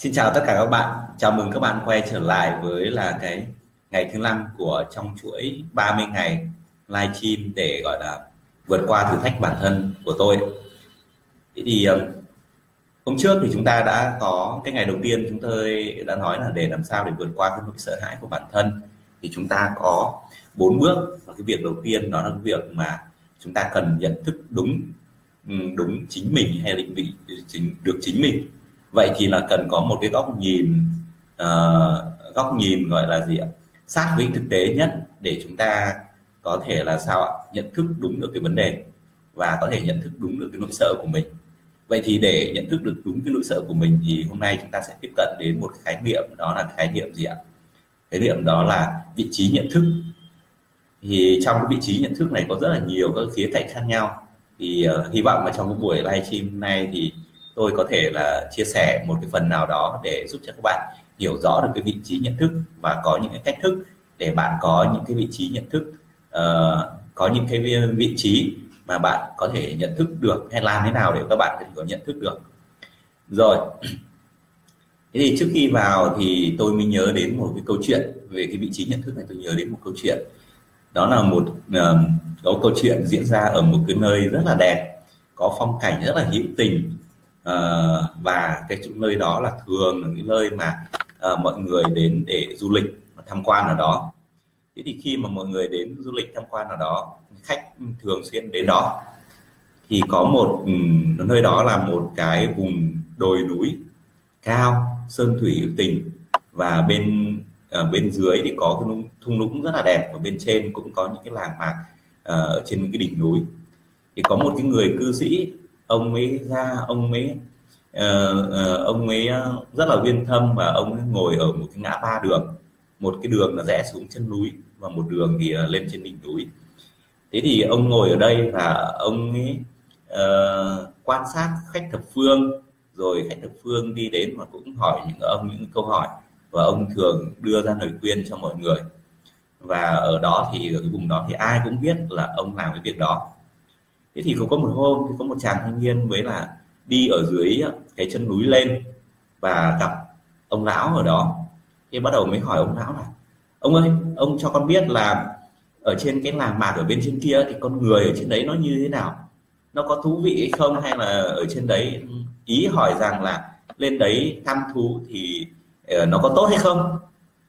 Xin chào tất cả các bạn, chào mừng các bạn quay trở lại với là cái ngày thứ năm của trong chuỗi 30 ngày livestream để gọi là vượt qua thử thách bản thân của tôi. Thế thì ờ, hôm trước thì chúng ta đã có cái ngày đầu tiên chúng tôi đã nói là để làm sao để vượt qua cái nỗi sợ hãi của bản thân. Thì chúng ta có bốn bước và cái việc đầu tiên đó là cái việc mà chúng ta cần nhận thức đúng ừ, đúng chính mình hay định vị chính được chính mình vậy thì là cần có một cái góc nhìn uh, góc nhìn gọi là gì ạ? Sát với thực tế nhất để chúng ta có thể là sao ạ? Nhận thức đúng được cái vấn đề và có thể nhận thức đúng được cái nỗi sợ của mình. Vậy thì để nhận thức được đúng cái nỗi sợ của mình thì hôm nay chúng ta sẽ tiếp cận đến một khái niệm đó là khái niệm gì ạ? Khái niệm đó là vị trí nhận thức. Thì trong cái vị trí nhận thức này có rất là nhiều các khía cạnh khác nhau. Thì uh, hy vọng là trong cái buổi livestream này thì tôi có thể là chia sẻ một cái phần nào đó để giúp cho các bạn hiểu rõ được cái vị trí nhận thức và có những cái cách thức để bạn có những cái vị trí nhận thức uh, có những cái vị trí mà bạn có thể nhận thức được hay làm thế nào để các bạn có nhận thức được. Rồi thế thì trước khi vào thì tôi mới nhớ đến một cái câu chuyện về cái vị trí nhận thức này tôi nhớ đến một câu chuyện. Đó là một uh, câu chuyện diễn ra ở một cái nơi rất là đẹp có phong cảnh rất là hữu tình uh, và cái chỗ nơi đó là thường là cái nơi mà uh, mọi người đến để du lịch và tham quan ở đó. Thế thì khi mà mọi người đến du lịch tham quan ở đó khách thường xuyên đến đó thì có một um, nơi đó là một cái vùng đồi núi cao sơn thủy hữu tình. Và bên ở bên dưới thì có cái thung lũng rất là đẹp và bên trên cũng có những cái làng mạc ở trên cái đỉnh núi. Thì có một cái người cư sĩ ông ấy ra ông ấy uh, uh, ông ấy ờ, rất là uyên thâm và ông ấy ngồi ở một cái ngã ba đường. Một cái đường là rẽ xuống chân núi và một đường thì lên trên đỉnh núi. Thế thì ông ngồi ở đây và ông ấy uh, quan sát khách thập phương. Rồi khách thập phương đi đến và cũng hỏi những ông những câu hỏi và ông thường đưa ra lời khuyên cho mọi người. Và ở đó thì ở cái vùng đó thì ai cũng biết là ông làm cái việc đó thế thì có một hôm thì có một chàng thanh niên với là đi ở dưới cái chân núi lên và gặp ông lão ở đó. Thì bắt đầu mới hỏi ông lão là, ông ơi, ông cho con biết là ở trên cái làng mạc ở bên trên kia thì con người ở trên đấy nó như thế nào? Nó có thú vị hay không? Hay là ở trên đấy ý hỏi rằng là lên đấy thăm thú thì ờ, nó có tốt hay không?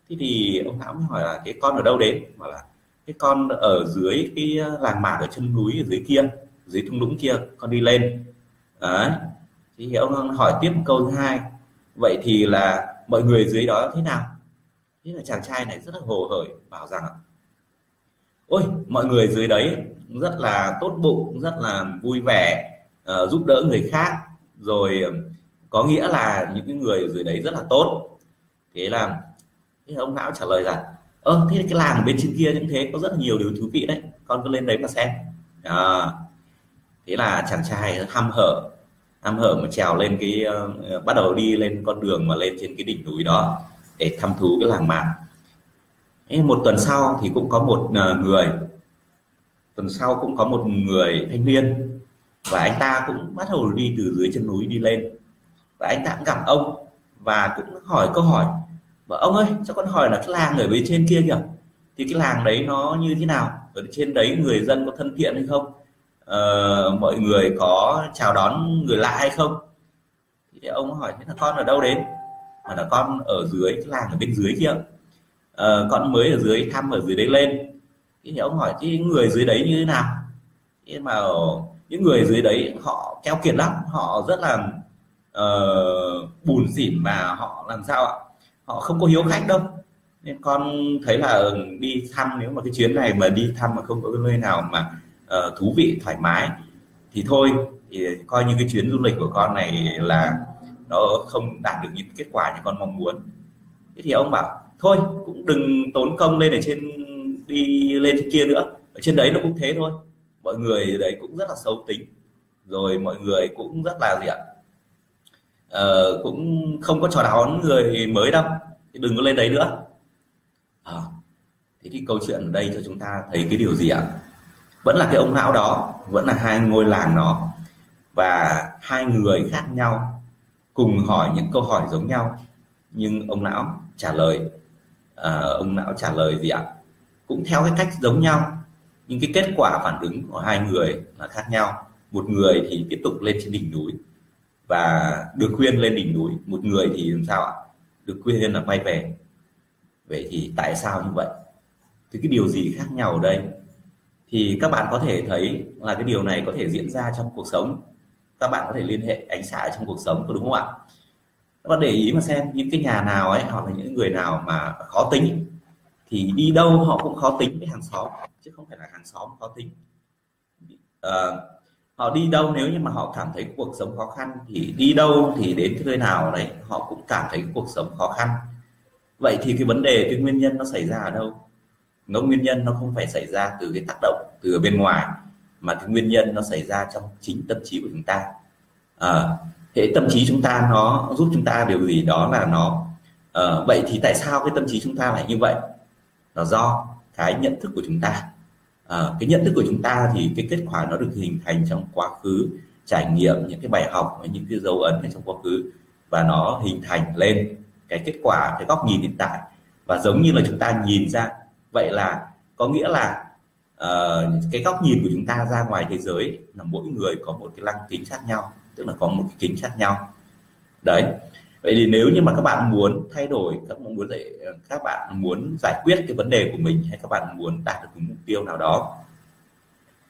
Thế thì ông lão mới hỏi là, cái con ở đâu đến? Mà là, cái con ở dưới cái ờ, làng mạc ở chân núi ở dưới kia dưới thung lũng kia con đi lên. Đấy. Thì ông hỏi tiếp một câu thứ hai. Vậy thì là mọi người dưới đó thế nào? Thế là chàng trai này rất là hồ hởi bảo rằng ôi mọi người dưới đấy rất là tốt bụng rất là vui vẻ uh, giúp đỡ người khác. Rồi ờ, có nghĩa là những cái người ở dưới đấy rất là tốt. Thế là thế ông lão trả lời rằng ơ thế cái làng bên trên kia những thế có rất là nhiều điều thú vị đấy. Con cứ lên đấy mà xem. À, thế là chàng trai ham hở ham hở mà trèo lên cái uh, bắt đầu đi lên con đường mà lên trên cái đỉnh núi đó để thăm thú cái làng mạc. Một tuần sau thì cũng có một uh, người tuần sau cũng có một người thanh niên và anh ta cũng bắt đầu đi từ dưới chân núi đi lên. Và anh ta cũng gặp ông và cũng hỏi câu hỏi và ông ơi cho con hỏi là cái làng ở bên trên kia kìa thì cái làng đấy nó như thế nào? Ở trên đấy người dân có thân thiện hay không? Uh, mọi người có chào đón người lạ hay không? Thì ông hỏi thế là con ở đâu đến? Mà là con ở dưới cái làng ở bên dưới kia. Uh, con mới ở dưới thăm ở dưới đấy lên. Thì ông hỏi cái người dưới đấy như thế nào? Nhưng mà những người dưới đấy họ keo kiệt lắm. Họ rất là uh, bùn xỉn và họ làm sao ạ? Họ không có hiếu khách đâu. Nên con thấy là đi thăm nếu mà cái chuyến này mà đi thăm mà không có nơi nào mà uh, thú vị thoải mái. Thì thôi thì coi như cái chuyến du lịch của con này là nó không đạt được những kết quả như con mong muốn. Thế thì ông bảo thôi cũng đừng tốn công lên ở trên đi lên trên kia nữa. Ở trên đấy nó cũng thế thôi. Mọi người đấy cũng rất là xấu tính. Rồi mọi người cũng rất là gì ạ? Ờ, cũng không có chào đón người mới đâu. Thì đừng có lên đấy nữa. À, thế thì câu chuyện ở đây cho chúng ta thấy cái điều gì ạ? Vẫn là cái ông lão đó vẫn là hai ngôi làng đó. Và hai người khác nhau cùng hỏi những câu hỏi giống nhau. Nhưng ông lão trả lời uh, ông lão trả lời gì ạ? Cũng theo cái cách giống nhau nhưng cái kết quả phản ứng của hai người là khác nhau. Một người thì tiếp tục lên trên đỉnh núi và được khuyên lên đỉnh núi. Một người thì làm sao ạ? Được khuyên là quay về. Vậy thì tại sao như vậy? Thì cái điều gì khác nhau ở đây? Thì các bạn có thể thấy là cái điều này có thể diễn ra trong cuộc sống. Các bạn có thể liên hệ ánh xạ trong cuộc sống có đúng không ạ? Các bạn để ý mà xem những cái nhà nào ấy hoặc là những người nào mà khó tính thì đi đâu họ cũng khó tính với hàng xóm chứ không phải là hàng xóm khó tính. À, họ đi đâu nếu như mà họ cảm thấy cuộc sống khó khăn thì đi đâu thì đến cái nơi nào đấy họ cũng cảm thấy cuộc sống khó khăn. Vậy thì cái vấn đề cái nguyên nhân nó xảy ra ở đâu? Nó nguyên nhân nó không phải xảy ra từ cái tác động từ bên ngoài mà cái nguyên nhân nó xảy ra trong chính tâm trí của chúng ta. À, thế tâm trí chúng ta nó giúp chúng ta điều gì? Đó là nó à, vậy thì tại sao cái tâm trí chúng ta lại như vậy? Là do cái nhận thức của chúng ta. À, cái nhận thức của chúng ta thì cái kết quả nó được hình thành trong quá khứ trải nghiệm những cái bài học những cái dấu ấn ở trong quá khứ và nó hình thành lên cái kết quả cái góc nhìn hiện tại. Và giống như là chúng ta nhìn ra vậy là có nghĩa là uh, cái góc nhìn của chúng ta ra ngoài thế giới là mỗi người có một cái lăng kính khác nhau tức là có một cái kính khác nhau. Đấy. Vậy thì nếu như mà các bạn muốn thay đổi các bạn muốn để ờ, các bạn muốn giải quyết cái vấn đề của mình hay các bạn muốn đạt được một mục tiêu nào đó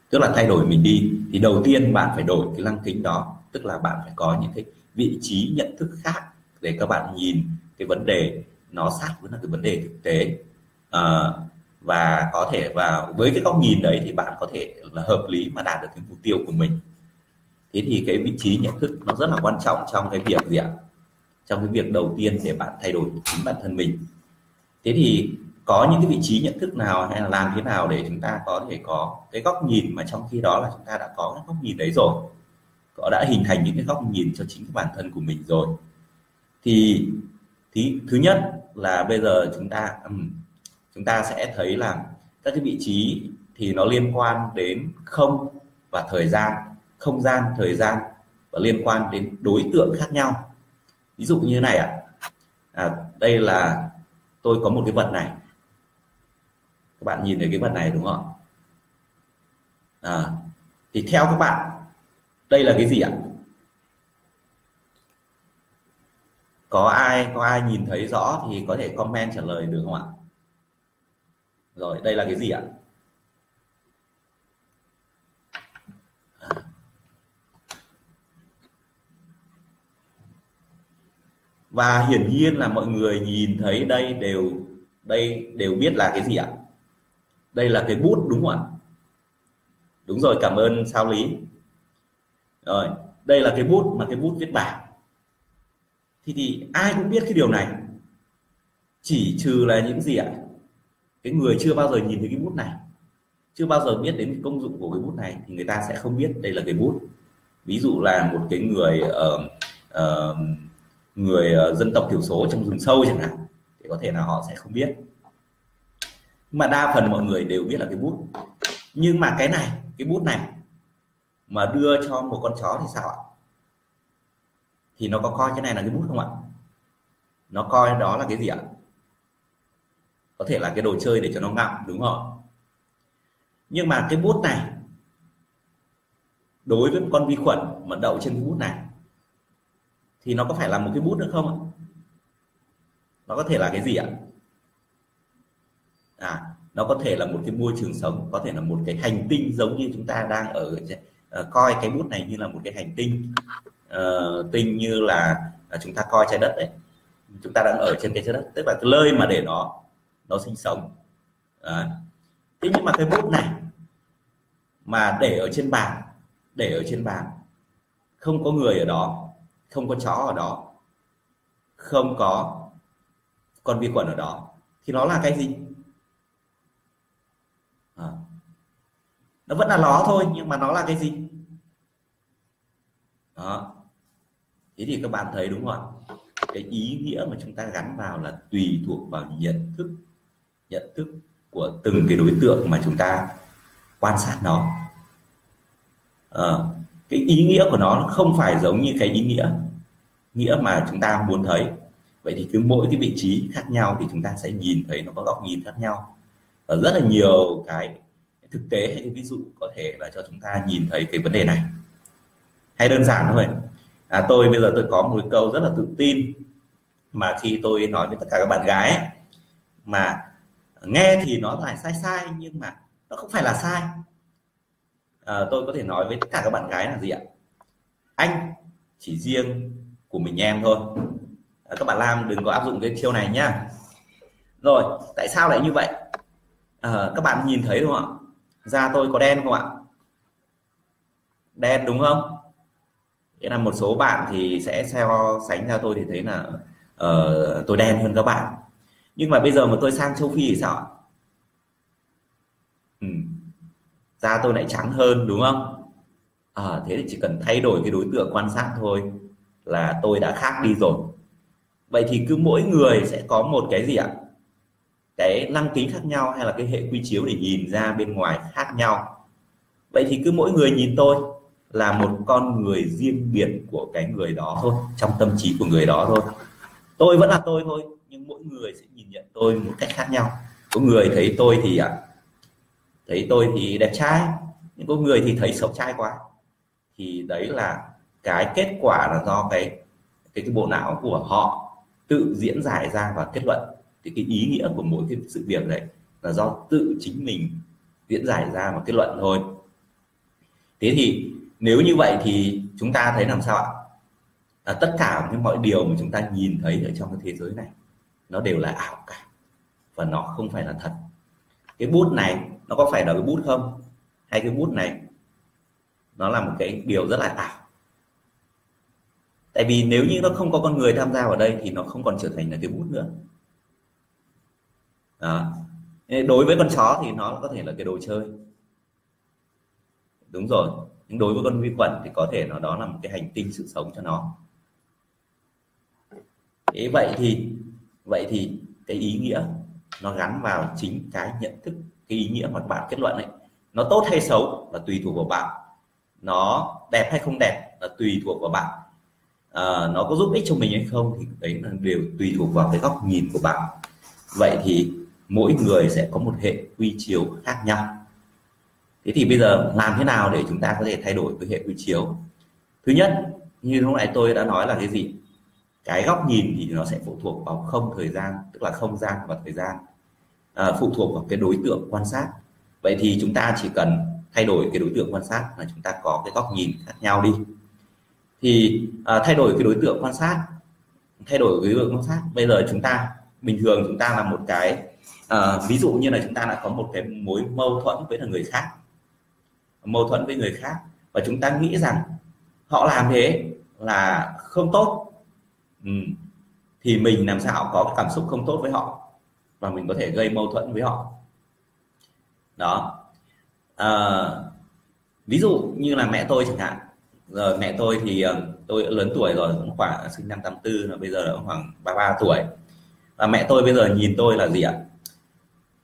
tức là thay đổi mình đi thì đầu tiên bạn phải đổi cái lăng kính đó tức là bạn phải có những cái vị trí nhận thức khác để các bạn nhìn cái vấn đề nó sát với là cái vấn đề thực tế à, và có thể vào với cái góc nhìn đấy thì bạn có thể là hợp lý mà đạt được cái mục tiêu của mình. Thế thì cái vị trí nhận thức nó rất là quan trọng trong cái việc gì ạ? Trong cái việc đầu tiên để bạn thay đổi chính bản thân mình. Thế thì có những cái vị trí nhận thức nào hay là làm thế nào để chúng ta có thể có cái góc nhìn mà trong khi đó là chúng ta đã có cái góc nhìn đấy rồi? Có đã hình thành những cái góc nhìn cho chính cái bản thân của mình rồi. Thì thì thứ nhất là bây giờ chúng ta um, chúng ta sẽ thấy là các cái vị trí thì nó liên quan đến không và thời gian không gian thời gian và liên quan đến đối tượng khác nhau. Ví dụ như thế này ạ. À. à, đây là tôi có một cái vật này. Các bạn nhìn thấy cái vật này đúng không à, thì theo các bạn đây là cái gì ạ? Có ai có ai nhìn thấy rõ thì có thể comment trả lời được không ạ? Rồi, đây là cái gì ạ? Và hiển nhiên là mọi người nhìn thấy đây đều đây đều biết là cái gì ạ? Đây là cái bút, đúng không ạ? Đúng rồi, cảm ơn sao lý. Rồi, đây là cái bút mà cái bút viết bảng. Thì thì ai cũng biết cái điều này. Chỉ trừ là những gì ạ? Cái người chưa bao giờ nhìn thấy cái bút này chưa bao giờ biết đến công dụng của cái bút này thì người ta sẽ không biết đây là cái bút. Ví dụ là một cái người ở uh, uh, người uh, dân tộc thiểu số trong rừng sâu chẳng hạn thì có thể là họ sẽ không biết. Mà đa phần mọi người đều biết là cái bút. Nhưng mà cái này cái bút này mà đưa cho một con chó thì sao ạ? Thì nó có coi cái này là cái bút không ạ? Nó coi đó là cái gì ạ? Có thể là cái đồ chơi để cho nó ngậm đúng không? Nhưng mà cái bút này đối với một con vi khuẩn mà đậu trên cái bút này thì nó có phải là một cái bút nữa không ạ? Nó có thể là cái gì ạ? À nó có thể là một cái môi trường sống có thể là một cái hành tinh giống như chúng ta đang ở uh, coi cái bút này như là một cái hành tinh uh, tinh như là uh, chúng ta coi trái đất đấy. Chúng ta đang ở trên cái trái đất tức là cái nơi mà để nó nó sinh sống. Đấy. thế nhưng mà cái bút này mà để ở trên bàn, để ở trên bàn, không có người ở đó, không có chó ở đó, không có con vi khuẩn ở đó, thì nó là cái gì? À. nó vẫn là nó thôi, nhưng mà nó là cái gì? Đó. Thế thì các bạn thấy đúng không cái ý nghĩa mà chúng ta gắn vào là tùy thuộc vào nhận thức nhận thức của từng cái đối tượng mà chúng ta quan sát nó. À, cái ý nghĩa của nó không phải giống như cái ý nghĩa nghĩa mà chúng ta muốn thấy. Vậy thì cứ mỗi cái vị trí khác nhau thì chúng ta sẽ nhìn thấy nó có góc nhìn khác nhau. Và rất là nhiều cái thực tế hay ví dụ có thể là cho chúng ta nhìn thấy cái vấn đề này. Hay đơn giản thôi. À, tôi bây giờ tôi có một câu rất là tự tin mà khi tôi nói với tất cả các bạn gái ấy, mà nghe thì nó lại sai sai nhưng mà nó không phải là sai. À, tôi có thể nói với tất cả các bạn gái là gì ạ? Anh chỉ riêng của mình em thôi. À, các bạn làm đừng có áp dụng cái chiêu này nhá. Rồi tại sao lại như vậy? À, các bạn nhìn thấy không ạ? Da tôi có đen không ạ? Đen đúng không? Nghĩa là một số bạn thì sẽ so sánh ra tôi thì thấy là uh, tôi đen hơn các bạn nhưng mà bây giờ mà tôi sang châu phi thì sao ạ? Ừ. da tôi lại trắng hơn đúng không? À, thế thì chỉ cần thay đổi cái đối tượng quan sát thôi là tôi đã khác đi rồi. Vậy thì cứ mỗi người sẽ có một cái gì ạ? Cái lăng kính khác nhau hay là cái hệ quy chiếu để nhìn ra bên ngoài khác nhau? Vậy thì cứ mỗi người nhìn tôi là một con người riêng biệt của cái người đó thôi trong tâm trí của người đó thôi. Tôi vẫn là tôi thôi nhưng mỗi người sẽ nhìn nhận tôi một cách khác nhau. Có người thấy tôi thì ạ thấy tôi thì đẹp trai nhưng có người thì thấy xấu trai quá. Thì đấy là cái kết quả là do cái cái, cái bộ não của họ tự diễn giải ra và kết luận. Thì cái ý nghĩa của mỗi cái sự việc đấy là do tự chính mình diễn giải ra và kết luận thôi. Thế thì nếu như vậy thì chúng ta thấy làm sao ạ? Là tất cả những mọi điều mà chúng ta nhìn thấy ở trong cái thế giới này nó đều là ảo cả. Và nó không phải là thật. Cái bút này, nó có phải là cái bút không? Hay cái bút này, nó là một cái điều rất là ảo? Tại vì nếu như nó không có con người tham gia vào đây thì nó không còn trở thành là cái bút nữa. Đó. đối với con chó thì nó có thể là cái đồ chơi. Đúng rồi. Nhưng đối với con vi khuẩn thì có thể nó đó là một cái hành tinh sự sống cho nó. Thế vậy thì vậy thì cái ý nghĩa nó gắn vào chính cái nhận thức cái ý nghĩa mà bạn kết luận ấy. Nó tốt hay xấu là tùy thuộc vào bạn. Nó đẹp hay không đẹp là tùy thuộc vào bạn. À, nó có giúp ích cho mình hay không thì đấy là đều tùy thuộc vào cái góc nhìn của bạn. Vậy thì mỗi người sẽ có một hệ quy chiếu khác nhau. Thế thì bây giờ làm thế nào để chúng ta có thể thay đổi cái hệ quy chiếu? Thứ nhất như lúc nãy tôi đã nói là cái gì? Cái góc nhìn thì nó sẽ phụ thuộc vào không thời gian tức là không gian và thời gian. À, phụ thuộc vào cái đối tượng quan sát. Vậy thì chúng ta chỉ cần thay đổi cái đối tượng quan sát là chúng ta có cái góc nhìn khác nhau đi. Thì à, thay đổi cái đối tượng quan sát thay đổi cái đối tượng quan sát bây giờ chúng ta bình thường chúng ta là một cái à, ví dụ như là chúng ta đã có một cái mối mâu thuẫn với là người khác. Mâu thuẫn với người khác và chúng ta nghĩ rằng họ làm thế là không tốt ừ. thì mình làm sao có cái cảm xúc không tốt với họ? Và mình có thể gây mâu thuẫn với họ. Đó. À, ví dụ như là mẹ tôi chẳng hạn. Giờ mẹ tôi thì ờ, tôi lớn tuổi rồi cũng khoảng sinh năm 84 là bây giờ là khoảng 33 tuổi. Và mẹ tôi bây giờ nhìn tôi là gì ạ?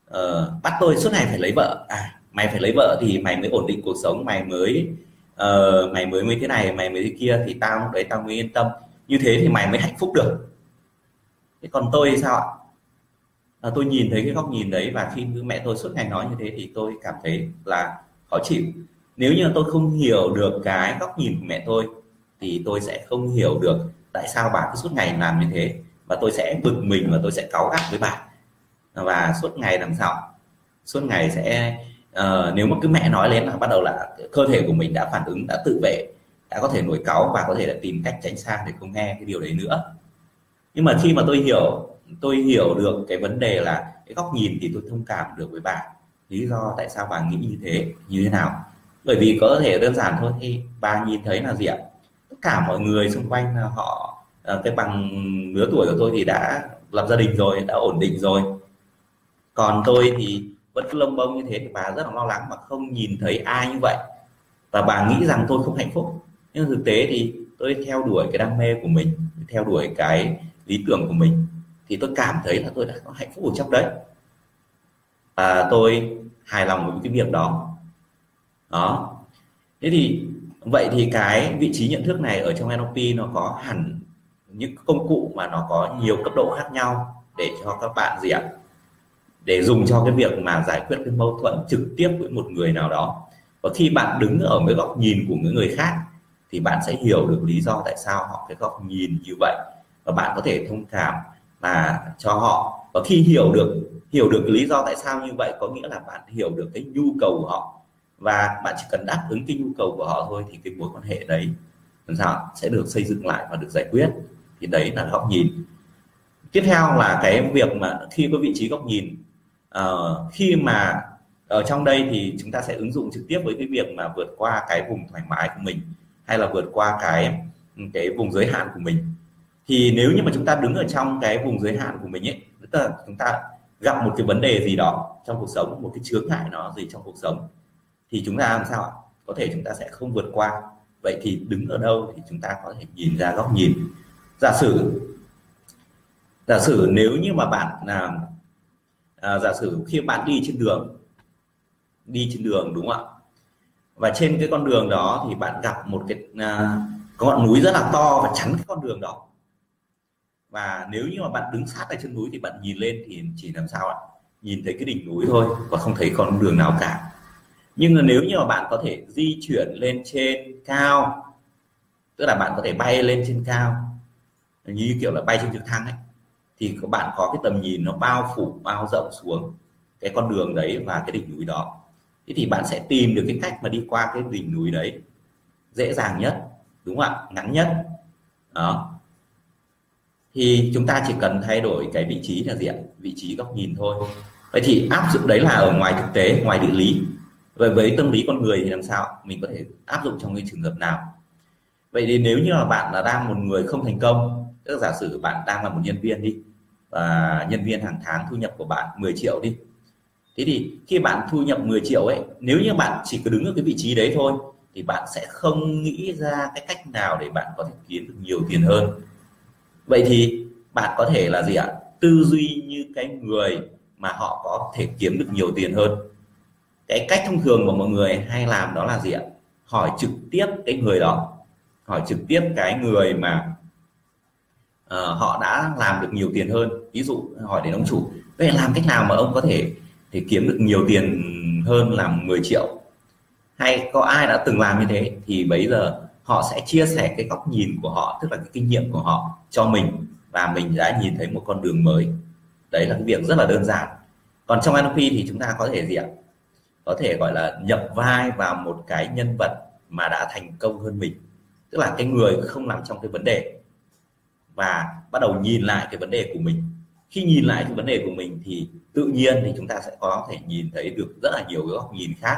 Ờ, bắt tôi suốt ngày phải lấy vợ. À mày phải lấy vợ thì mày mới ổn định cuộc sống mày mới uh, mày mới mới thế này mày mới thế kia thì tao lúc đấy tao mới yên tâm như thế thì mày mới hạnh phúc được. Thế còn tôi thì sao ạ? À, tôi nhìn thấy cái góc nhìn đấy và khi mẹ tôi suốt ngày nói như thế thì tôi cảm thấy là khó chịu. Nếu như tôi không hiểu được cái góc nhìn của mẹ tôi thì tôi sẽ không hiểu được tại sao bà cứ suốt ngày làm như thế và tôi sẽ bực mình và tôi sẽ cáu gắt với bà. Và suốt ngày làm sao? Suốt ngày sẽ uh, nếu mà cứ mẹ nói lên là bắt đầu là cơ thể của mình đã phản ứng đã tự vệ đã có thể nổi cáu và có thể là tìm cách tránh xa để không nghe cái điều đấy nữa. Nhưng mà khi mà tôi hiểu tôi hiểu được cái vấn đề là cái góc nhìn thì tôi thông cảm được với bà. Lý do tại sao bà nghĩ như thế như thế nào? Bởi vì có thể đơn giản thôi, thì bà nhìn thấy là gì ạ? Tất cả mọi người xung quanh là họ ờ, cái bằng lứa tuổi của tôi thì đã lập gia đình rồi, đã ổn định rồi. Còn tôi thì vẫn cứ lông bông như thế, thì bà rất là lo lắng mà không nhìn thấy ai như vậy. Và bà nghĩ rằng tôi không hạnh phúc nhưng thực tế thì tôi theo đuổi cái đam mê của mình, theo đuổi cái lý tưởng của mình, thì tôi cảm thấy là tôi đã có hạnh phúc ở trong đấy. Và tôi hài lòng với cái việc đó. Đó. Thế thì, vậy thì cái vị trí nhận thức này ở trong NLP nó có hẳn những công cụ mà nó có nhiều cấp độ khác nhau để cho các bạn gì ạ? Để dùng cho cái việc mà giải quyết cái mâu thuẫn trực tiếp với một người nào đó. Và khi bạn đứng ở cái góc nhìn của những người khác thì bạn sẽ hiểu được lý do tại sao họ cái góc nhìn như vậy. Và bạn có thể thông cảm và cho họ. Và khi hiểu được hiểu được lý do tại sao như vậy có nghĩa là bạn hiểu được cái nhu cầu của họ. Và bạn chỉ cần đáp ứng cái nhu cầu của họ thôi thì cái mối quan hệ đấy làm sao sẽ được xây dựng lại và được giải quyết. Thì đấy là góc nhìn. Tiếp theo là cái việc mà khi có vị trí góc nhìn uh, khi mà ở trong đây thì chúng ta sẽ ứng dụng trực tiếp với cái việc mà vượt qua cái vùng thoải mái của mình hay là vượt qua cái cái vùng giới hạn của mình? Thì nếu như mà chúng ta đứng ở trong cái vùng giới hạn của mình ấy tức là chúng ta gặp một cái vấn đề gì đó trong cuộc sống một cái chướng ngại nó gì trong cuộc sống thì chúng ta làm sao ạ? Có thể chúng ta sẽ không vượt qua. Vậy thì đứng ở đâu thì chúng ta có thể nhìn ra góc nhìn. Giả sử giả sử nếu như mà bạn làm à, giả sử khi bạn đi trên đường đi trên đường đúng không ạ? Và trên cái con đường đó thì bạn gặp một cái à, ngọn núi rất là to và chắn cái con đường đó. Và nếu như mà bạn đứng sát ở chân núi thì bạn nhìn lên thì chỉ làm sao ạ? Nhìn thấy cái đỉnh núi thôi và không thấy con đường nào cả. Nhưng mà nếu như mà bạn có thể di chuyển lên trên cao tức là bạn có thể bay lên trên cao như kiểu là bay trên trực thăng ấy thì các bạn có cái tầm nhìn nó bao phủ bao rộng xuống cái con đường đấy và cái đỉnh núi đó thế thì bạn sẽ tìm được cái cách mà đi qua cái đỉnh núi đấy. Dễ dàng nhất, đúng không ạ? Ngắn nhất. Đó. Thì chúng ta chỉ cần thay đổi cái vị trí là gì ạ? Vị trí góc nhìn thôi. Vậy thì áp dụng đấy là ở ngoài thực tế, ngoài địa lý. Vậy với tâm lý con người thì làm sao? Mình có thể áp dụng trong cái trường hợp nào? Vậy thì nếu như là bạn là đang một người không thành công, tức giả sử bạn đang là một nhân viên đi, và nhân viên hàng tháng thu nhập của bạn 10 triệu đi thế thì khi bạn thu nhập 10 triệu ấy nếu như bạn chỉ cứ đứng ở cái vị trí đấy thôi thì bạn sẽ không nghĩ ra cái cách nào để bạn có thể kiếm được nhiều tiền hơn. Vậy thì bạn có thể là gì ạ? Tư duy như cái người mà họ có thể kiếm được nhiều tiền hơn. Cái cách thông thường mà mọi người hay làm đó là gì ạ? Hỏi trực tiếp cái người đó. Hỏi trực tiếp cái người mà uh, họ đã làm được nhiều tiền hơn. Ví dụ hỏi đến ông chủ vậy làm cách nào mà ông có thể thì kiếm được nhiều tiền hơn làm 10 triệu. Hay có ai đã từng làm như thế thì bây giờ họ sẽ chia sẻ cái góc nhìn của họ, tức là cái kinh nghiệm của họ cho mình và mình đã nhìn thấy một con đường mới. Đấy là cái việc rất là đơn giản. Còn trong NLP thì chúng ta có thể gì ạ? Có thể gọi là nhập vai vào một cái nhân vật mà đã thành công hơn mình. Tức là cái người không nằm trong cái vấn đề và bắt đầu nhìn lại cái vấn đề của mình khi nhìn lại cái vấn đề của mình thì tự nhiên thì chúng ta sẽ có thể nhìn thấy được rất là nhiều cái góc nhìn khác.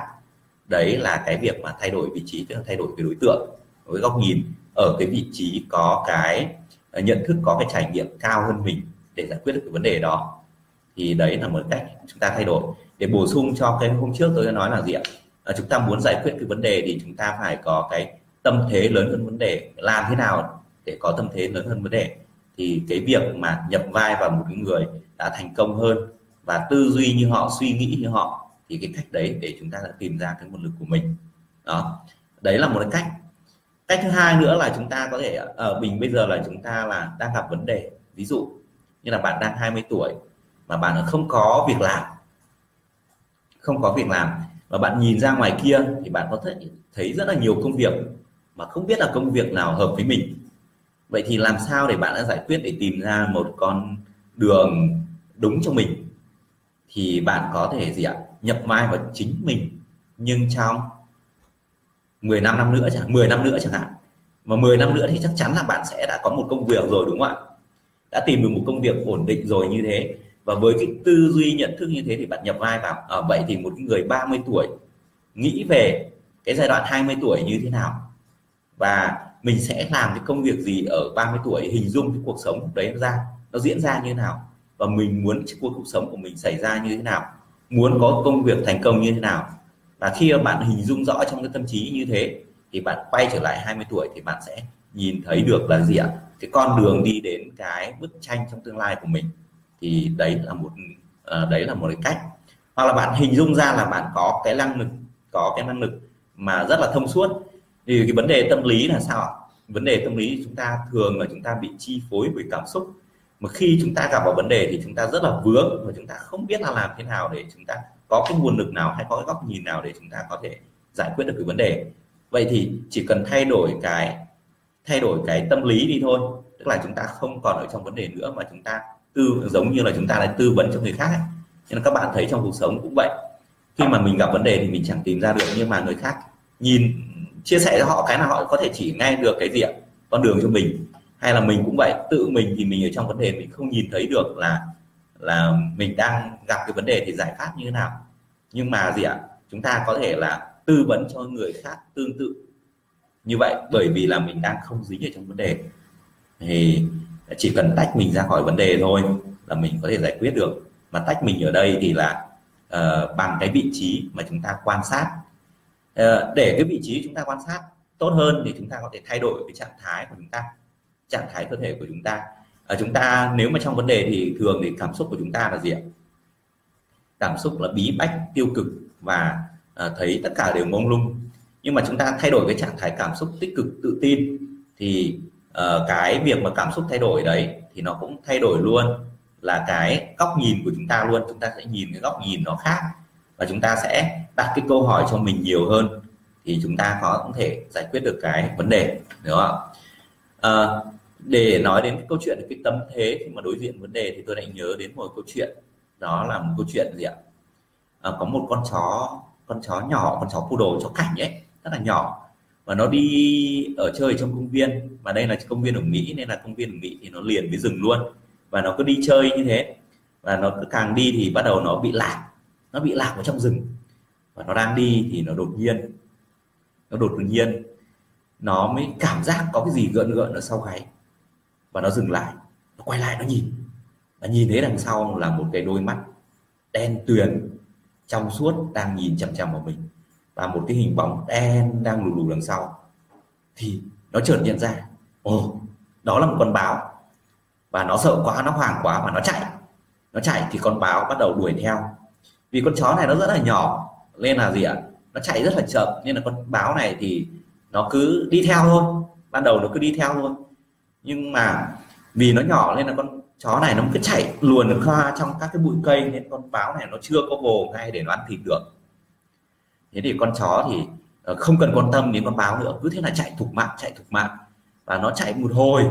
Đấy là cái việc mà thay đổi vị trí tức là thay đổi cái đối tượng. Với góc nhìn ở cái vị trí có cái ờ, nhận thức có cái trải nghiệm cao hơn mình để giải quyết được cái vấn đề đó. Thì đấy là một cách chúng ta thay đổi. Để bổ sung cho cái hôm trước tôi đã nói là gì ạ? À, chúng ta muốn giải quyết cái vấn đề thì chúng ta phải có cái tâm thế lớn hơn vấn đề làm thế nào để có tâm thế lớn hơn vấn đề thì cái việc mà nhập vai vào một cái người đã thành công hơn và tư duy như họ, suy nghĩ như họ thì cái cách đấy để chúng ta đã tìm ra cái nguồn lực của mình. Đó. Đấy là một cái cách. Cách thứ hai nữa là chúng ta có thể ờ, ở mình bây giờ là chúng ta là đang gặp vấn đề. Ví dụ như là bạn đang 20 tuổi mà bạn không có việc làm, không có việc làm và bạn nhìn ra ngoài kia thì bạn có thể thấy rất là nhiều công việc mà không biết là công việc nào hợp với mình vậy thì làm sao để bạn đã giải quyết để tìm ra một con đường đúng cho mình? Thì bạn có thể gì ạ? Nhập vai vào chính mình nhưng trong 10 năm năm nữa chẳng 10 năm nữa chẳng hạn. Mà 10 năm nữa thì chắc chắn là bạn sẽ đã có một công việc rồi đúng không ạ? Đã tìm được một công việc ổn định rồi như thế. Và với cái tư duy nhận thức như thế thì bạn nhập vai vào. Ở à, vậy thì một người 30 tuổi nghĩ về cái giai đoạn 20 tuổi như thế nào? Và mình sẽ làm cái công việc gì ở 30 tuổi, hình dung cái cuộc sống đấy ra, nó diễn ra như thế nào, và mình muốn cuộc cuộc sống của mình xảy ra như thế nào, muốn có công việc thành công như thế nào. Và khi mà bạn hình dung rõ trong cái tâm trí như thế, thì bạn quay trở lại 20 tuổi thì bạn sẽ nhìn thấy được là gì ạ? Cái con đường đi đến cái bức tranh trong tương lai của mình. Thì đấy là một ờ, đấy là một cái cách. Hoặc là bạn hình dung ra là bạn có cái năng lực, có cái năng lực mà rất là thông suốt thì cái vấn đề tâm lý là sao ạ vấn đề tâm lý chúng ta thường là chúng ta bị chi phối bởi cảm xúc mà khi chúng ta gặp vào vấn đề thì chúng ta rất là vướng và chúng ta không biết là làm thế nào để chúng ta có cái nguồn lực nào hay có cái góc nhìn nào để chúng ta có thể giải quyết được cái vấn đề vậy thì chỉ cần thay đổi cái thay đổi cái tâm lý đi thôi tức là chúng ta không còn ở trong vấn đề nữa mà chúng ta tư giống như là chúng ta lại tư vấn cho người khác ấy. nên là các bạn thấy trong cuộc sống cũng vậy khi mà mình gặp vấn đề thì mình chẳng tìm ra được nhưng mà người khác nhìn chia sẻ cho họ cái là họ có thể chỉ ngay được cái gì ạ? Con đường cho mình. Hay là mình cũng vậy tự mình thì mình ở trong vấn đề mình không nhìn thấy được là là mình đang gặp cái vấn đề thì giải pháp như thế nào. Nhưng mà gì ạ? Chúng ta có thể là tư vấn cho người khác tương tự như vậy bởi vì là mình đang không dính ở trong vấn đề. Thì chỉ cần tách mình ra khỏi vấn đề thôi là mình có thể giải quyết được. Mà tách mình ở đây thì là uh, bằng cái vị trí mà chúng ta quan sát Ờ, để cái vị trí chúng ta quan sát tốt hơn thì chúng ta có thể thay đổi cái trạng thái của chúng ta, trạng thái cơ thể của chúng ta. Ở chúng ta nếu mà trong vấn đề thì thường thì cảm xúc của chúng ta là gì ạ? Cảm xúc là bí bách, tiêu cực và ờ, thấy tất cả đều mông lung. Nhưng mà chúng ta thay đổi cái trạng thái cảm xúc tích cực, tự tin thì cái việc mà cảm xúc thay đổi đấy thì nó cũng thay đổi luôn là cái góc nhìn của chúng ta luôn. Chúng ta sẽ nhìn cái góc nhìn nó khác và chúng ta sẽ đặt cái câu hỏi cho mình nhiều hơn thì chúng ta có thể giải quyết được cái vấn đề đúng không à, để nói đến cái câu chuyện cái tâm thế khi mà đối diện vấn đề thì tôi lại nhớ đến một câu chuyện. Đó là một câu chuyện gì ạ? À, có một con chó con chó nhỏ con chó poodle chó cảnh ấy rất là nhỏ. Và nó đi ở chơi trong công viên. Và đây là công viên ở Mỹ nên là công viên ở Mỹ thì nó liền với rừng luôn. Và nó cứ đi chơi như thế. Và nó cứ càng đi thì bắt đầu nó bị lạc nó bị lạc ở trong rừng. Và nó đang đi thì nó đột nhiên, nó đột nhiên, nó mới cảm giác có cái gì gợn gợn ở sau gáy. Và nó dừng lại, nó quay lại, nó nhìn. Và nhìn thấy đằng sau là một cái đôi mắt đen tuyền, trong suốt, đang nhìn chằm chằm vào mình. Và một cái hình bóng đen đang lù lù đằng sau. Thì nó chợt nhận ra, ồ, đó là một con báo. Và nó sợ quá, nó hoảng quá và nó chạy. Nó chạy thì con báo bắt đầu đuổi theo vì con chó này nó rất là nhỏ, nên là gì ạ? Nó chạy rất là chậm, nên là con báo này thì nó cứ đi theo thôi. Ban đầu nó cứ đi theo thôi. Nhưng mà vì nó nhỏ nên là con chó này nó cứ chạy luồn được qua trong các cái bụi cây, nên con báo này nó chưa có vồ ngay để nó ăn thịt được. Thế thì con chó thì ờ, không cần quan tâm đến con báo nữa, cứ thế là chạy thục mạng, chạy thục mạng. Và nó chạy một hồi,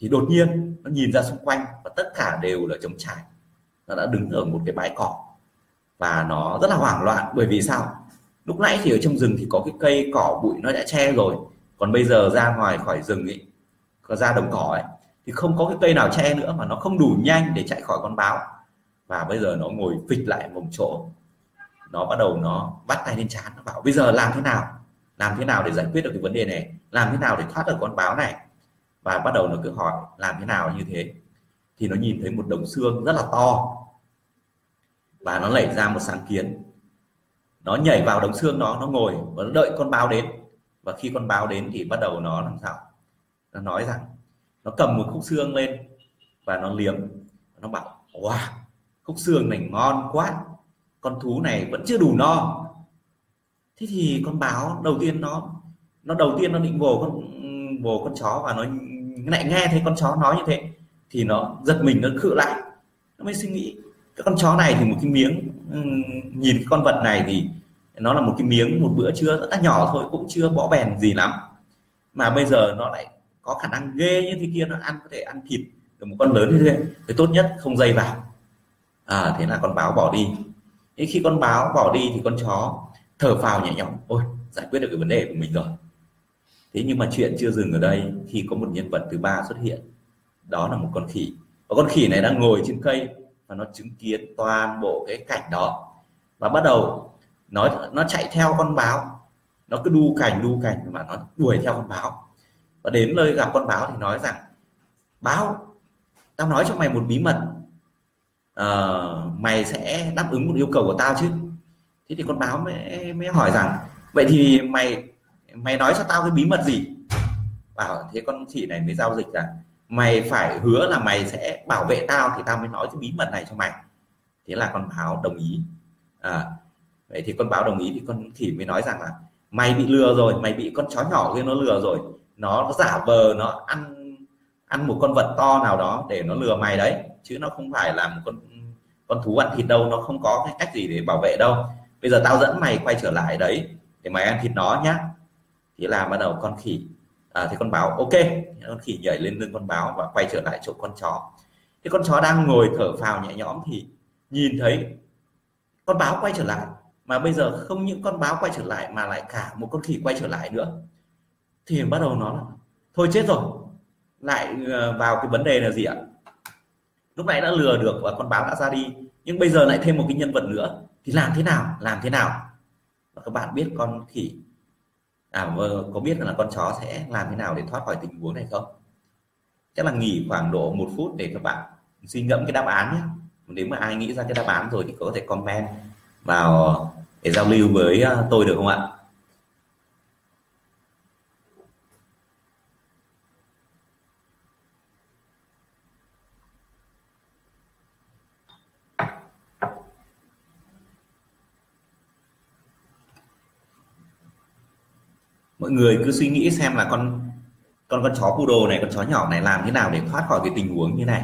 thì đột nhiên nó nhìn ra xung quanh và tất cả đều là trống trải. Nó đã đứng ở một cái bãi cỏ và nó rất là hoảng loạn. Bởi vì sao? Lúc nãy thì ở trong rừng thì có cái cây cỏ bụi nó đã che rồi. Còn bây giờ ra ngoài khỏi rừng ấy, có ra đồng cỏ ấy, thì không có cái cây nào che nữa mà nó không đủ nhanh để chạy khỏi con báo. Và bây giờ nó ngồi phịch lại một chỗ. Nó bắt đầu nó bắt tay lên chán nó bảo bây giờ làm thế nào? Làm thế nào để giải quyết được cái vấn đề này? Làm thế nào để thoát được con báo này? Và bắt đầu nó cứ hỏi, làm thế nào như thế? Thì nó nhìn thấy một đống xương rất là to và nó nảy ra một sáng kiến. Nó nhảy vào đống xương đó, nó ngồi và nó đợi con báo đến. Và khi con báo đến thì bắt đầu nó làm sao? Nó nói rằng, nó cầm một khúc xương lên và nó liếm. Nó bảo, wow, khúc xương này ngon quá. Con thú này vẫn chưa đủ no. Thế thì con báo, đầu tiên nó nó đầu tiên nó định vồ con vồ con chó và nó lại nghe thấy con chó nói như thế thì nó giật mình, nó khự lại. Nó mới suy nghĩ cái con chó này thì một cái miếng nhìn cái con vật này thì nó là một cái miếng, một bữa trưa rất là nhỏ thôi, cũng chưa bỏ bèn gì lắm. Mà bây giờ nó lại có khả năng ghê như thế kia, nó ăn có thể ăn thịt được một con lớn như thế. Thì tốt nhất không dây vào. À thế là con báo bỏ đi. Thế khi con báo bỏ đi thì con chó thở phào nhẹ nhõm. Ôi, giải quyết được cái vấn đề của mình rồi. Thế nhưng mà chuyện chưa dừng ở đây. Khi có một nhân vật thứ ba xuất hiện, đó là một con khỉ. Và con khỉ này đang ngồi trên cây và nó chứng kiến toàn bộ cái cảnh đó. Và bắt đầu nó nó chạy theo con báo. Nó cứ đu cảnh đu cảnh mà nó đuổi theo con báo. Và đến nơi gặp con báo thì nói rằng báo tao nói cho mày một bí mật. À, mày sẽ đáp ứng một yêu cầu của tao chứ. Thế thì con báo mới mới hỏi rằng vậy thì mày mày nói cho tao cái bí mật gì? Bảo thế con chị này mới giao dịch rằng mày phải hứa là mày sẽ bảo vệ tao thì tao mới nói cái bí mật này cho mày. Thế là con báo đồng ý. À, vậy thì con báo đồng ý thì con khỉ mới nói rằng là mày bị lừa rồi mày bị con chó nhỏ kia nó lừa rồi. Nó giả vờ nó ăn ăn một con vật to nào đó để nó lừa mày đấy. Chứ nó không phải là một con con thú ăn thịt đâu nó không có cái cách gì để bảo vệ đâu. Bây giờ tao dẫn mày quay trở lại đấy để mày ăn thịt nó nhá. Thế là bắt đầu con khỉ à, thì con báo ok. Con khỉ nhảy lên lưng con báo và quay trở lại chỗ con chó. Thì con chó đang ngồi thở phào nhẹ nhõm thì nhìn thấy con báo quay trở lại. Mà bây giờ không những con báo quay trở lại mà lại cả một con khỉ quay trở lại nữa. Thì bắt đầu nó là thôi chết rồi lại ờ, vào cái vấn đề là gì ạ? Lúc nãy đã lừa được và con báo đã ra đi nhưng bây giờ lại thêm một cái nhân vật nữa. Thì làm thế nào? Làm thế nào? Và các bạn biết con khỉ à có biết là con chó sẽ làm thế nào để thoát khỏi tình huống này không? Chắc là nghỉ khoảng độ một phút để các bạn suy ngẫm cái đáp án nhé. Nếu mà ai nghĩ ra cái đáp án rồi thì có thể comment vào để giao lưu với ờ, tôi được không ạ? Mọi người cứ suy nghĩ xem là con con con chó poodle này, con chó nhỏ này làm thế nào để thoát khỏi cái tình huống như này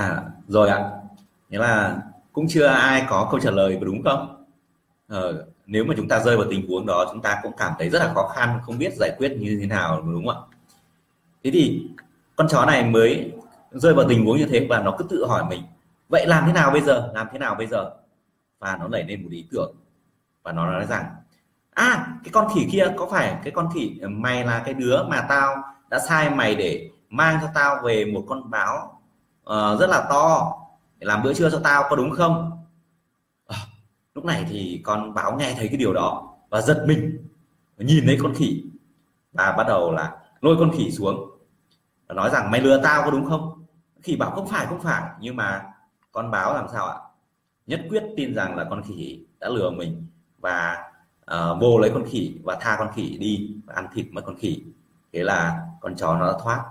à rồi ạ. Nghĩa là cũng chưa ai có câu trả lời đúng không? Ờ, nếu mà chúng ta rơi vào tình huống đó chúng ta cũng cảm thấy rất là khó khăn không biết giải quyết như thế nào đúng không ạ? Thế thì con chó này mới rơi vào tình huống như thế và nó cứ tự hỏi mình vậy làm thế nào bây giờ? Làm thế nào bây giờ? Và nó nảy lên một ý tưởng. Và nó nói rằng à cái con khỉ kia có phải cái con khỉ ờ, mày là cái đứa mà tao đã sai mày để mang cho tao về một con báo uh, rất là to. Để làm bữa trưa cho tao có đúng không? À, lúc này thì con báo nghe thấy cái điều đó và giật mình. Nhìn thấy con khỉ. Và bắt đầu là lôi con khỉ xuống. Và nói rằng mày lừa tao có đúng không? Khỉ bảo không phải không phải. Nhưng mà con báo làm sao ạ? Nhất quyết tin rằng là con khỉ đã lừa mình và uh, vô lấy con khỉ và tha con khỉ đi và ăn thịt mất con khỉ. Thế là con chó nó đã thoát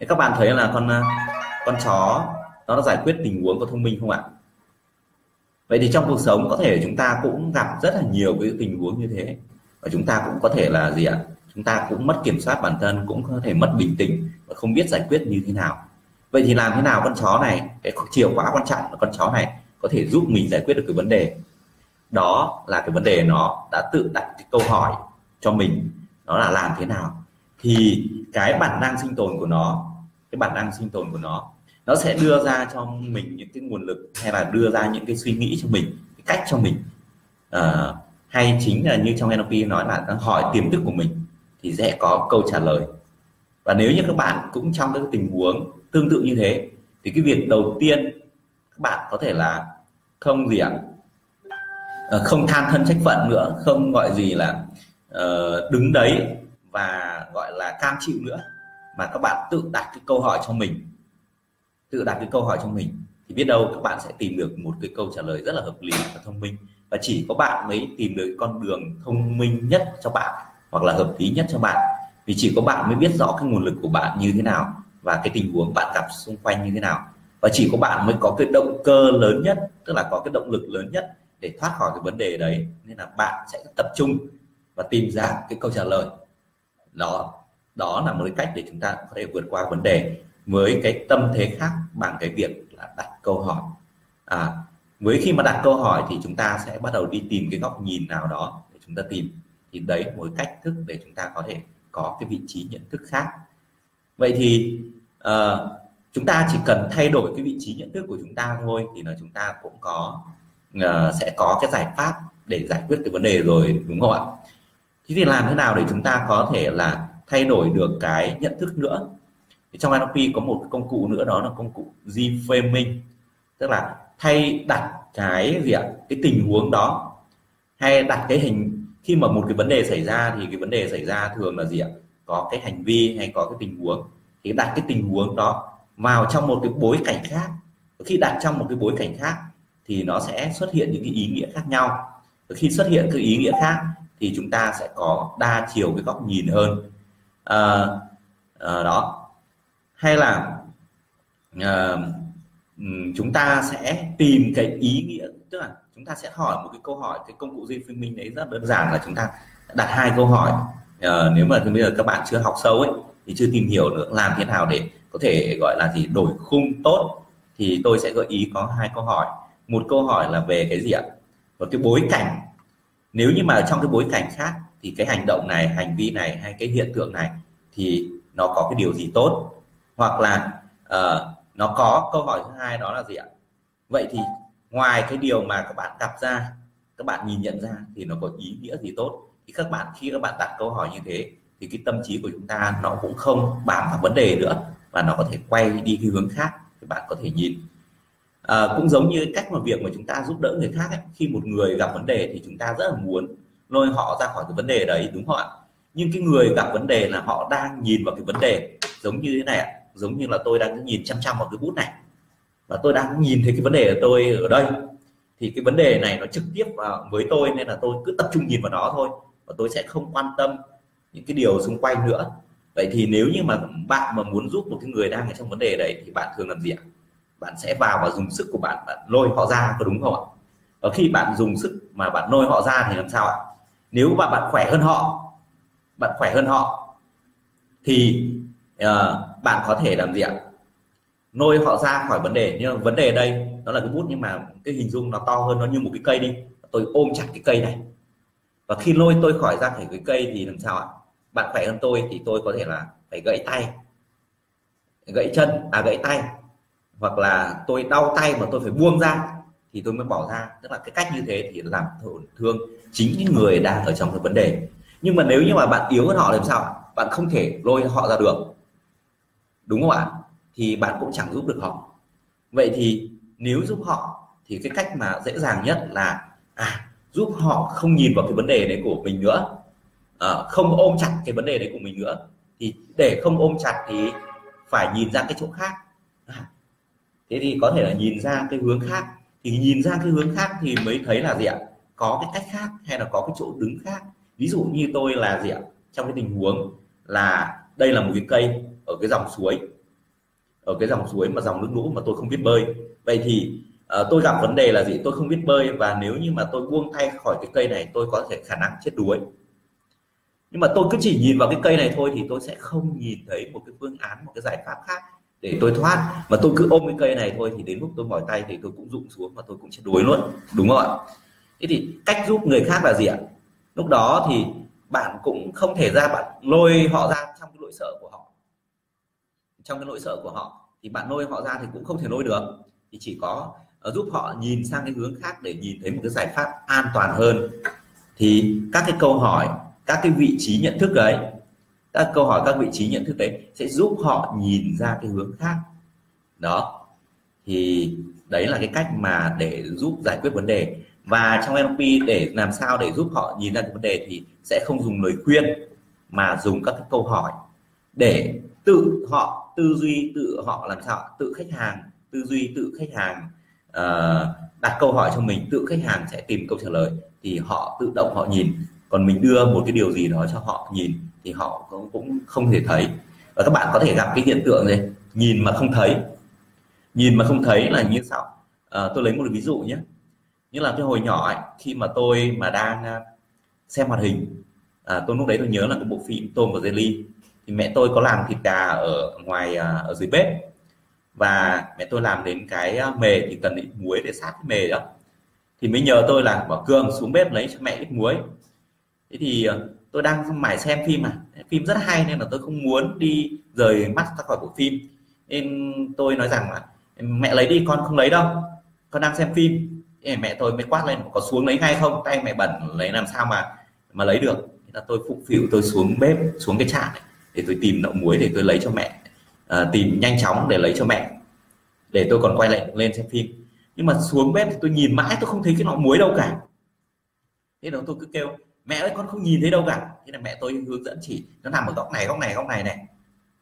thế các bạn thấy là con ờ, con chó nó đã giải quyết tình huống có thông minh không ạ? Vậy thì trong cuộc sống có thể chúng ta cũng gặp rất là nhiều cái tình huống như thế. Và chúng ta cũng có thể là gì ạ? Chúng ta cũng mất kiểm soát bản thân, cũng có thể mất bình tĩnh và không biết giải quyết như thế nào. Vậy thì làm thế nào con chó này, cái chìa khóa quan trọng là con chó này có thể giúp mình giải quyết được cái vấn đề? Đó là cái vấn đề nó đã tự đặt cái câu hỏi cho mình. Đó là làm thế nào? Thì cái bản năng sinh tồn của nó cái bản năng sinh tồn của nó nó sẽ đưa ra cho mình những cái nguồn lực hay là đưa ra những cái suy nghĩ cho mình cái cách cho mình. À, hay chính là như trong NLP nói là hỏi tiềm thức của mình thì sẽ có câu trả lời. Và nếu như các bạn cũng trong các tình huống tương tự như thế thì cái việc đầu tiên các bạn có thể là không gì ạ? À, không than thân trách phận nữa không gọi gì là uh, đứng đấy và, gọi là, cam chịu nữa. Mà các bạn tự đặt cái câu hỏi cho mình. Tự đặt cái câu hỏi cho mình, thì biết đâu các bạn sẽ tìm được một cái câu trả lời rất là hợp lý và thông minh. Và chỉ có bạn mới tìm được con đường thông minh nhất cho bạn, hoặc là hợp lý nhất cho bạn. Vì chỉ có bạn mới biết rõ cái nguồn lực của bạn như thế nào và cái tình huống bạn gặp xung quanh như thế nào. Và chỉ có bạn mới có cái động cơ lớn nhất, tức là có cái động lực lớn nhất để thoát khỏi cái vấn đề đấy. Nên là bạn sẽ tập trung và tìm ra cái câu trả lời đó đó là một cái cách để chúng ta có thể vượt qua vấn đề với cái tâm thế khác bằng cái việc là đặt câu hỏi. À, với khi mà đặt câu hỏi thì chúng ta sẽ bắt đầu đi tìm cái góc nhìn nào đó để chúng ta tìm. Thì đấy một cách thức để chúng ta có thể có cái vị trí nhận thức khác. Vậy thì uh, chúng ta chỉ cần thay đổi cái vị trí nhận thức của chúng ta thôi thì là chúng ta cũng có uh, sẽ có cái giải pháp để giải quyết cái vấn đề rồi đúng không ạ? Thế thì làm thế nào để chúng ta có thể là thay đổi được cái nhận thức nữa? Trong NLP có một công cụ nữa, đó là công cụ reframing tức là thay đặt cái gì ạ? Cái tình huống đó. Hay đặt cái hình, khi mà một cái vấn đề xảy ra thì cái vấn đề xảy ra thường là gì ạ? Có cái hành vi hay có cái tình huống. Thì đặt cái tình huống đó vào trong một cái bối cảnh khác. Khi đặt trong một cái bối cảnh khác thì nó sẽ xuất hiện những cái ý nghĩa khác nhau. Khi xuất hiện cái ý nghĩa khác thì chúng ta sẽ có đa chiều cái góc nhìn hơn. À, à, đó. Hay là à, chúng ta sẽ tìm cái ý nghĩa tức là chúng ta sẽ hỏi một cái câu hỏi cái công cụ duy phương minh đấy rất đơn giản là chúng ta đặt hai câu hỏi. À, nếu mà bây giờ các bạn chưa học sâu ấy thì chưa tìm hiểu được làm thế nào để có thể gọi là gì đổi khung tốt thì tôi sẽ gợi ý có hai câu hỏi. Một câu hỏi là về cái gì ạ? Một cái bối cảnh nếu như mà trong cái bối cảnh khác thì cái hành động này hành vi này hay cái hiện tượng này thì nó có cái điều gì tốt? Hoặc là uh, nó có câu hỏi thứ hai đó là gì ạ? Vậy thì ngoài cái điều mà các bạn gặp ra các bạn nhìn nhận ra thì nó có ý nghĩa gì tốt? Thì các bạn khi các bạn đặt câu hỏi như thế thì cái tâm trí của chúng ta nó cũng không bám vào vấn đề nữa và nó có thể quay đi cái hướng khác thì bạn có thể nhìn à, cũng giống như cách mà việc mà chúng ta giúp đỡ người khác ấy, khi một người gặp vấn đề thì chúng ta rất là muốn lôi họ ra khỏi cái vấn đề đấy đúng không ạ? Nhưng cái người gặp vấn đề là họ đang nhìn vào cái vấn đề giống như thế này ạ. Giống như là tôi đang nhìn chăm chăm vào cái bút này. Và tôi đang nhìn thấy cái vấn đề của tôi ở đây. Thì cái vấn đề này nó trực tiếp với tôi nên là tôi cứ tập trung nhìn vào nó thôi. Và tôi sẽ không quan tâm những cái điều xung quanh nữa. Vậy thì nếu như mà bạn mà muốn giúp một cái người đang ở trong vấn đề đấy thì bạn thường làm gì ạ? Bạn sẽ vào và dùng sức của bạn bạn lôi họ ra có đúng không ạ? Và khi bạn dùng sức mà bạn lôi họ ra thì làm sao ạ? Nếu mà bạn khỏe hơn họ bạn khỏe hơn họ thì uh, bạn có thể làm gì ạ? Lôi họ ra khỏi vấn đề. Nhưng vấn đề đây nó là cái bút nhưng mà cái hình dung nó to hơn nó như một cái cây đi. Tôi ôm chặt cái cây này. Và khi lôi tôi khỏi ra khỏi cái cây thì làm sao ạ? Bạn khỏe hơn tôi thì tôi có thể là phải gãy tay. Gãy chân à gãy tay hoặc là tôi đau tay mà tôi phải buông ra thì tôi mới bỏ ra. Tức là cái cách như thế thì làm tổn thương chính những người đang ở trong cái vấn đề. Nhưng mà nếu như mà bạn yếu hơn họ làm sao? Bạn không thể lôi họ ra được. Đúng không ạ? Thì bạn cũng chẳng giúp được họ. Vậy thì nếu giúp họ thì cái cách mà dễ dàng nhất là à giúp họ không nhìn vào cái vấn đề đấy của mình nữa. À, không ôm chặt cái vấn đề đấy của mình nữa. Thì để không ôm chặt thì phải nhìn ra cái chỗ khác. À, thế thì có thể là nhìn ra cái hướng khác. Thì nhìn ra cái hướng khác thì mới thấy là gì ạ? Có cái cách khác hay là có cái chỗ đứng khác. Ví dụ như tôi là gì ạ? Trong cái tình huống là đây là một cái cây ở cái dòng suối. Ở cái dòng suối mà dòng nước lũ mà tôi không biết bơi. Vậy thì uh, tôi gặp vấn đề là gì? Tôi không biết bơi và nếu như mà tôi buông tay khỏi cái cây này tôi có thể khả năng chết đuối. Nhưng mà tôi cứ chỉ nhìn vào cái cây này thôi thì tôi sẽ không nhìn thấy một cái phương án một cái giải pháp khác để tôi thoát. Mà tôi cứ ôm cái cây này thôi thì đến lúc tôi mỏi tay thì tôi cũng rụng xuống và tôi cũng chết đuối luôn. Đúng không ạ? Thế thì cách giúp người khác là gì ạ? Lúc đó thì bạn cũng không thể ra, bạn lôi họ ra trong cái nỗi sợ của họ. Trong cái nỗi sợ của họ thì bạn lôi họ ra thì cũng không thể lôi được. Thì chỉ có ờ, giúp họ nhìn sang cái hướng khác để nhìn thấy một cái giải pháp an toàn hơn. Thì các cái câu hỏi, các cái vị trí nhận thức đấy các câu hỏi các vị trí nhận thức đấy sẽ giúp họ nhìn ra cái hướng khác. Đó. Thì đấy là cái cách mà để giúp giải quyết vấn đề. Và trong NLP để làm sao để giúp họ nhìn ra cái vấn đề thì sẽ không dùng lời khuyên mà dùng các cái câu hỏi để tự họ tư duy tự họ làm sao tự khách hàng tư duy tự khách hàng uh, đặt câu hỏi cho mình tự khách hàng sẽ tìm câu trả lời thì họ tự động họ nhìn còn mình đưa một cái điều gì đó cho họ nhìn thì họ cũng, cũng không thể thấy. Và các bạn có thể gặp cái hiện tượng này nhìn mà không thấy. Nhìn mà không thấy là như sao à, ờ, tôi lấy một ví dụ nhé. Như là cái hồi nhỏ ấy, khi mà tôi mà đang ờ, xem hoạt hình à, tôi lúc đấy tôi nhớ là cái bộ phim tôm và jelly thì mẹ tôi có làm thịt gà ở ngoài à, ở dưới bếp. Và mẹ tôi làm đến cái ờ, mề thì cần ít muối để sát cái mề đó. Thì mới nhờ tôi là bảo cương xuống bếp lấy cho mẹ ít muối thế thì ờ, tôi đang mải xem phim mà. Phim rất hay nên là tôi không muốn đi rời mắt ra khỏi bộ phim. Nên tôi nói rằng là mẹ lấy đi con không lấy đâu. Con đang xem phim. Mẹ tôi mới quát lên có xuống lấy ngay không? Tay mẹ bẩn lấy làm sao mà mà lấy được? Thế là tôi phục phịu tôi xuống bếp xuống cái chạn để tôi tìm đậu muối để tôi lấy cho mẹ. À, tìm nhanh chóng để lấy cho mẹ. Để tôi còn quay lại lên xem phim. Nhưng mà xuống bếp thì tôi nhìn mãi tôi không thấy cái lọ muối đâu cả. Thế là tôi cứ kêu mẹ ơi, con không nhìn thấy đâu cả. Thế là mẹ tôi hướng dẫn chỉ, nó nằm ở góc này góc này góc này này.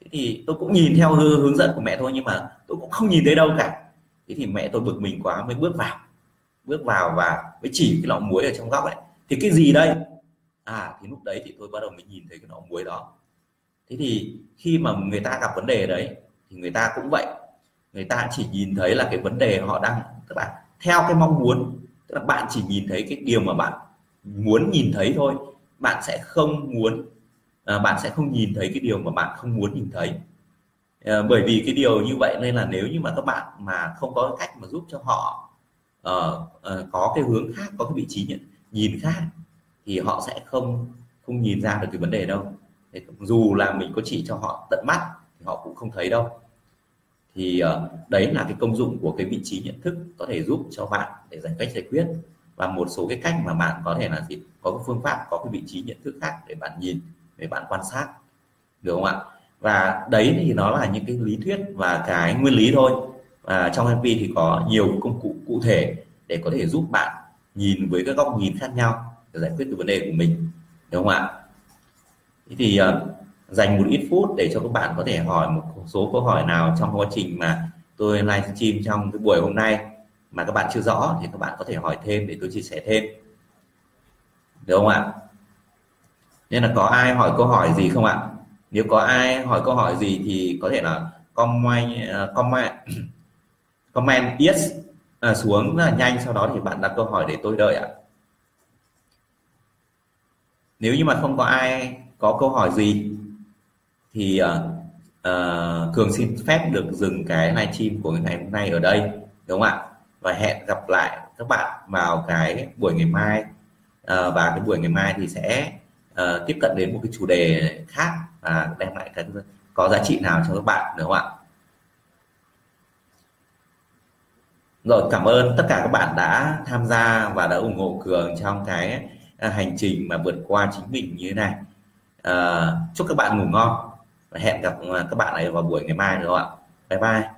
Thế thì tôi cũng nhìn theo hướng dẫn của mẹ thôi, nhưng mà tôi cũng không nhìn thấy đâu cả. Thế thì mẹ tôi bực mình quá, mới bước vào. Bước vào và mới chỉ cái lọ muối ở trong góc ấy. Thì cái gì đây? À thì lúc đấy thì tôi bắt đầu mới nhìn thấy cái lọ muối đó. Thế thì khi mà người ta gặp vấn đề đấy, thì người ta cũng vậy. Người ta chỉ nhìn thấy là cái vấn đề họ đang, tức là theo cái mong muốn, tức là bạn chỉ nhìn thấy cái điều mà bạn muốn nhìn thấy thôi. Bạn sẽ không muốn à, bạn sẽ không nhìn thấy cái điều mà bạn không muốn nhìn thấy. À, bởi vì cái điều như vậy nên là nếu như mà các bạn mà không có cách mà giúp cho họ uh, uh, có cái hướng khác có cái vị trí nhận, nhìn khác thì họ sẽ không không nhìn ra được cái vấn đề đâu. Thì dù là mình có chỉ cho họ tận mắt thì họ cũng không thấy đâu. Thì uh, đấy là cái công dụng của cái vị trí nhận thức có thể giúp cho bạn để giải cách giải quyết và một số cái cách mà bạn có thể là gì? Có cái phương pháp có cái vị trí nhận thức khác để bạn nhìn để bạn quan sát. Được không ạ? Và đấy thì nó là những cái lý thuyết và cái nguyên lý thôi. Và trong MP thì có nhiều công cụ cụ thể để có thể giúp bạn nhìn với các góc nhìn khác nhau để giải quyết được vấn đề của mình. Đúng không ạ? Thế thì uh, dành một ít phút để cho các bạn có thể hỏi một số câu hỏi nào trong quá trình mà tôi livestream trong cái buổi hôm nay mà các bạn chưa rõ thì các bạn có thể hỏi thêm để tôi chia sẻ thêm. Được không ạ? Nên là có ai hỏi câu hỏi gì không ạ? Nếu có ai hỏi câu hỏi gì thì có thể là comment ờ, comment comment yes à, xuống rất là nhanh sau đó thì bạn đặt câu hỏi để tôi đợi ạ. Nếu như mà không có ai có câu hỏi gì thì uh, uh, cường xin phép được dừng cái livestream của ngày hôm nay ở đây. Đúng không ạ? Và hẹn gặp lại các bạn vào cái buổi ngày mai. Uh, và cái buổi ngày mai thì sẽ uh, tiếp cận đến một cái chủ đề khác và đem lại cái có giá trị nào cho các bạn đúng không ạ? Rồi cảm ơn tất cả các bạn đã tham gia và đã ủng hộ cường trong cái ờ, hành trình mà vượt qua chính mình như thế này. À, chúc các bạn ngủ ngon và hẹn gặp các bạn ấy vào buổi ngày mai nữa ạ? Bye bye.